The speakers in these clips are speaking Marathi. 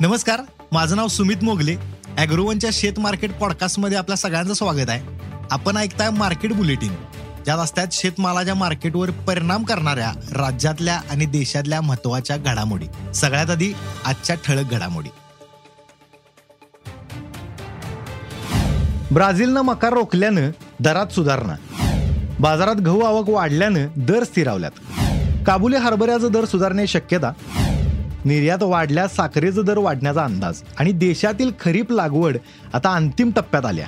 नमस्कार माझं नाव सुमित मोगले. अॅग्रोवनच्या शेत मार्केट पॉडकास्टमध्ये आपल्या सगळ्यांचं स्वागत आहे. आपण ऐकताय मार्केट बुलेटिन. ज्यात असतात शेतमालाच्या मार्केटवर परिणाम करणाऱ्या राज्यातल्या आणि देशातल्या महत्त्वाच्या घडामोडी. सगळ्यात आधी आजच्या ठळक घडामोडी. ब्राझीलनं मकार रोखल्यानं दरात सुधारणा. बाजारात गहू आवक वाढल्यानं दर स्थिरावल्यात. काबुली हरभऱ्याचा दर सुधारण्याची शक्यता निर्यात वाढल्यास साखरेचा दर वाढण्याचा अंदाज आणि देशातील खरीप लागवड आता अंतिम टप्प्यात आल्या.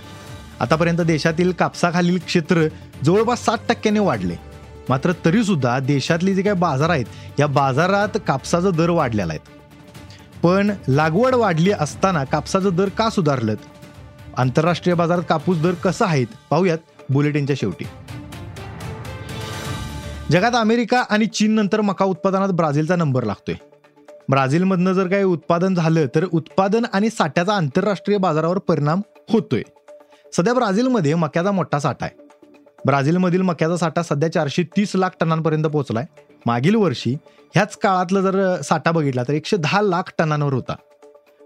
आतापर्यंत देशातील कापसाखालील क्षेत्र जवळपास सात टक्क्याने वाढले. मात्र तरीसुद्धा देशातले जे काही बाजार आहेत या बाजारात कापसाचा दर वाढलेला आहेत पण लागवड वाढली असताना कापसाचा दर का सुधारलं आंतरराष्ट्रीय बाजारात कापूस दर कसा आहेत? पाहूयात बुलेटिनच्या शेवटी. जगात अमेरिका आणि चीन नंतर मका उत्पादनात ब्राझीलचा नंबर लागतोय. ब्राझीलमधनं जर काही उत्पादन झालं तर उत्पादन आणि साठ्याचा आंतरराष्ट्रीय बाजारावर परिणाम होतोय. सध्या ब्राझीलमध्ये मक्याचा मोठा साठा आहे. ब्राझीलमधील मक्याचा साठा सध्या चारशे तीस लाख टनांपर्यंत पोहोचलाय. मागील वर्षी ह्याच काळातलं जर साठा बघितला तर एकशे दहा लाख टनांवर होता.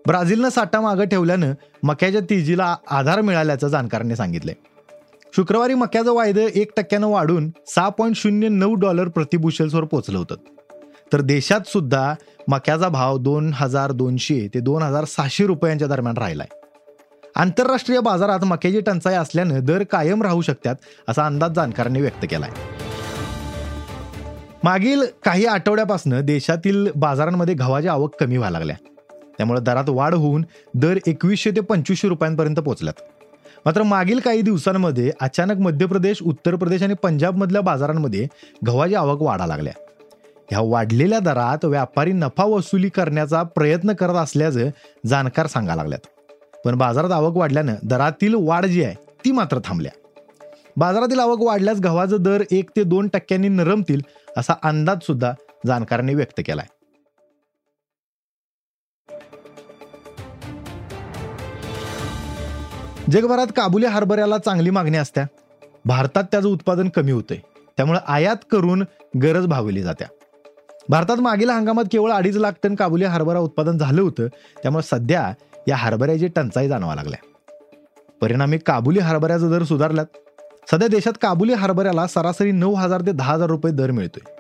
ब्राझीलनं साठा मागं ठेवल्यानं मक्याच्या तेजीला आधार मिळाल्याचं जाणकारांनी सांगितलंय. शुक्रवारी मक्याचं वायदं एक टक्क्यानं वाढून सहा पॉईंट शून्य नऊ डॉलर प्रतिबुशेल्सवर पोहोचलं होतं. तर देशात सुद्धा मक्याचा भाव दोन हजार दोनशे ते दोन हजार सहाशे रुपयांच्या दरम्यान राहिलाय. आंतरराष्ट्रीय बाजारात मक्याची टंचाई असल्यानं दर कायम राहू शकतात असा अंदाज जाणकारांनी व्यक्त केलाय. मागील काही आठवड्यापासून देशातील बाजारांमध्ये गव्हाची आवक कमी व्हायला लागल्या. त्यामुळे दरात वाढ होऊन दर एकवीसशे ते पंचवीसशे रुपयांपर्यंत पोहोचल्यात मात्र मागील काही दिवसांमध्ये अचानक मध्य प्रदेश उत्तर प्रदेश आणि पंजाबमधल्या बाजारांमध्ये गव्हाची आवक वाढा लागल्या. ह्या वाढलेल्या दरात व्यापारी नफा वसुली करण्याचा प्रयत्न करत असल्याचं जाणकार सांगा लागल्यात. पण बाजारात आवक वाढल्यानं दरातील वाढ जी आहे ती मात्र थांबल्या. बाजारातील आवक वाढल्यास गव्हाचा दर एक ते दोन टक्क्यांनी नरमतील असा अंदाज सुद्धा जाणकारांनी व्यक्त केलाय. जगभरात काबुली हरभऱ्याला चांगली मागणी असत्या. भारतात त्याचं उत्पादन कमी होतंय. त्यामुळे आयात करून गरज भावली जात्या. भारतात मागील हंगामात केवळ अडीच लाख टन काबुली हरभरा उत्पादन झालं होतं. त्यामुळे सध्या या हरभऱ्याची टंचाई जाणवा लागल्या. परिणामी काबुली हरभऱ्याचा दर सुधारल्यात. सध्या देशात काबुली हरभऱ्याला सरासरी नऊ हजार ते दहा हजार रुपये दर मिळतोय.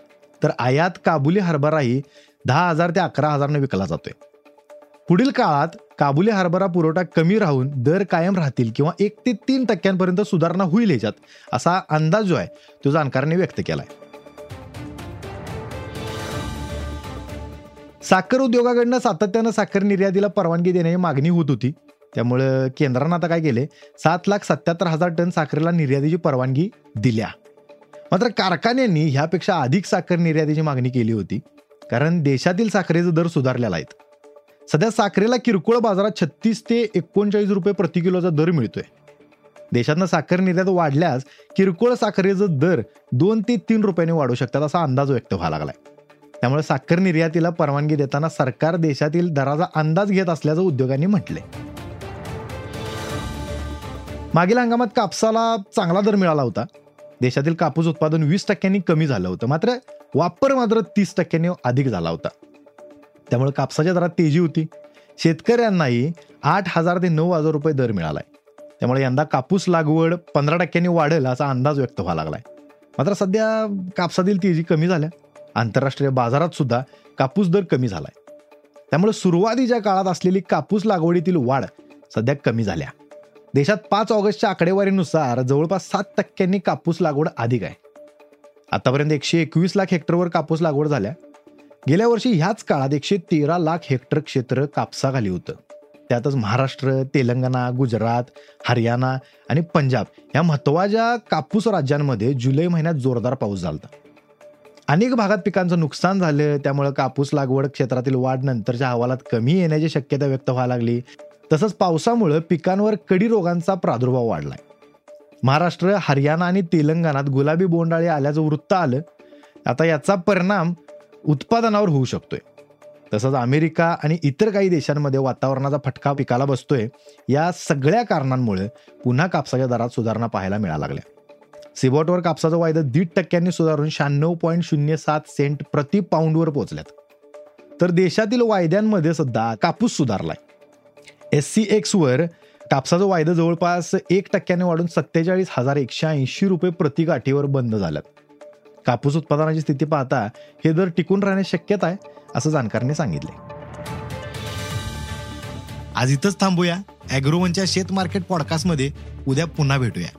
तर आयात काबुली हरभराही दहा हजार ते अकरा हजारने विकला जातोय. पुढील काळात काबुली हरभरा पुरवठा कमी राहून दर कायम राहतील किंवा एक ते तीन टक्क्यांपर्यंत सुधारणा होईल ह्याच्यात असा अंदाज जो आहे तो जाणकारांनी व्यक्त केला आहे साखर उद्योगाकडनं सातत्यानं साखर निर्यातीला परवानगी देण्याची मागणी होत होती. त्यामुळं केंद्रानं आता काय केले? सात लाख सत्याहत्तर हजार टन साखरेला निर्यातीची परवानगी दिल्या. मात्र कारखान्यांनी ह्यापेक्षा अधिक साखर निर्यातीची मागणी केली होती. कारण देशातील साखरेचे दर सुधारलेला आहेत सध्या साखरेला किरकोळ बाजारात छत्तीस ते एकोणचाळीस रुपये प्रति किलोचा दर मिळतोय. देशातनं साखर निर्यात वाढल्यास किरकोळ साखरेचे दर दोन ते तीन रुपयाने वाढू शकतात असा अंदाज व्यक्त व्हायला लागलाय. त्यामुळे साखर निर्यातीला परवानगी देताना सरकार देशातील दराचा अंदाज घेत असल्याचं उद्योगांनी म्हटले मागील हंगामात कापसाला चांगला दर मिळाला होता. देशातील कापूस उत्पादन वीस टक्क्यांनी कमी झालं होतं. मात्र वापर मात्र तीस टक्क्यांनी अधिक झाला होता. त्यामुळे कापसाच्या दरात तेजी होती. शेतकऱ्यांनाही आठ हजार ते नऊ हजार रुपये दर मिळालाय. त्यामुळे यंदा कापूस लागवड पंधरा टक्क्यांनी वाढेल असा अंदाज व्यक्त व्हावा लागलाय. मात्र सध्या कापसातील तेजी कमी झाल्या. आंतरराष्ट्रीय बाजारात सुद्धा कापूस दर कमी झालाय. त्यामुळे सुरुवातीच्या काळात असलेली कापूस लागवडीतील वाढ सध्या कमी झाल्या. देशात पाच ऑगस्टच्या आकडेवारीनुसार जवळपास सात टक्क्यांनी कापूस लागवड अधिक आहे. आतापर्यंत एकशे एकवीस लाख हेक्टरवर कापूस लागवड झाल्या. गेल्या वर्षी ह्याच काळात एकशे तेरा लाख हेक्टर क्षेत्र कापसाखाली होतं. त्यातच महाराष्ट्र तेलंगणा गुजरात हरियाणा आणि पंजाब या महत्त्वाच्या कापूस राज्यांमध्ये जुलै महिन्यात जोरदार पाऊस झाला अनेक भागात पिकांचं नुकसान झालं त्यामुळे कापूस लागवड क्षेत्रातील वाढ नंतरच्या अहवालात कमी येण्याची शक्यता व्यक्त व्हायला लागली. तसंच पावसामुळे पिकांवर कडी रोगांचा प्रादुर्भाव वाढलाय. महाराष्ट्र हरियाणा आणि तेलंगणात गुलाबी बोंडाळी आल्याचं वृत्त आलं. आता याचा परिणाम उत्पादनावर होऊ शकतोय. तसंच अमेरिका आणि इतर काही देशांमध्ये वातावरणाचा फटका पिकाला बसतोय. या सगळ्या कारणांमुळे पुन्हा कापसाच्या दरात सुधारणा पाहायला मिळायला लागल्या. सिबॉटवर कापसाचं वायदा दीड टक्क्यांनी सुधारून शहाण्णव पॉईंट शून्य सात सेंट प्रति पाऊंडवर पोहोचल्यात. तर देशातील वायद्यांमध्ये सुद्धा कापूस सुधारलाय. एस सी एक्सवर कापसाचं वायदा जवळपास एक टक्क्याने वाढून सत्तेचाळीस हजार एकशे ऐंशी रुपये प्रति गाठीवर बंद झाल्यात. कापूस उत्पादनाची स्थिती पाहता हे दर टिकून राहणे शक्यता आहे असं जाणकारने सांगितले आज इथंच थांबूया. अॅग्रोवनच्या शेत मार्केट पॉडकास्टमध्ये उद्या पुन्हा भेटूया.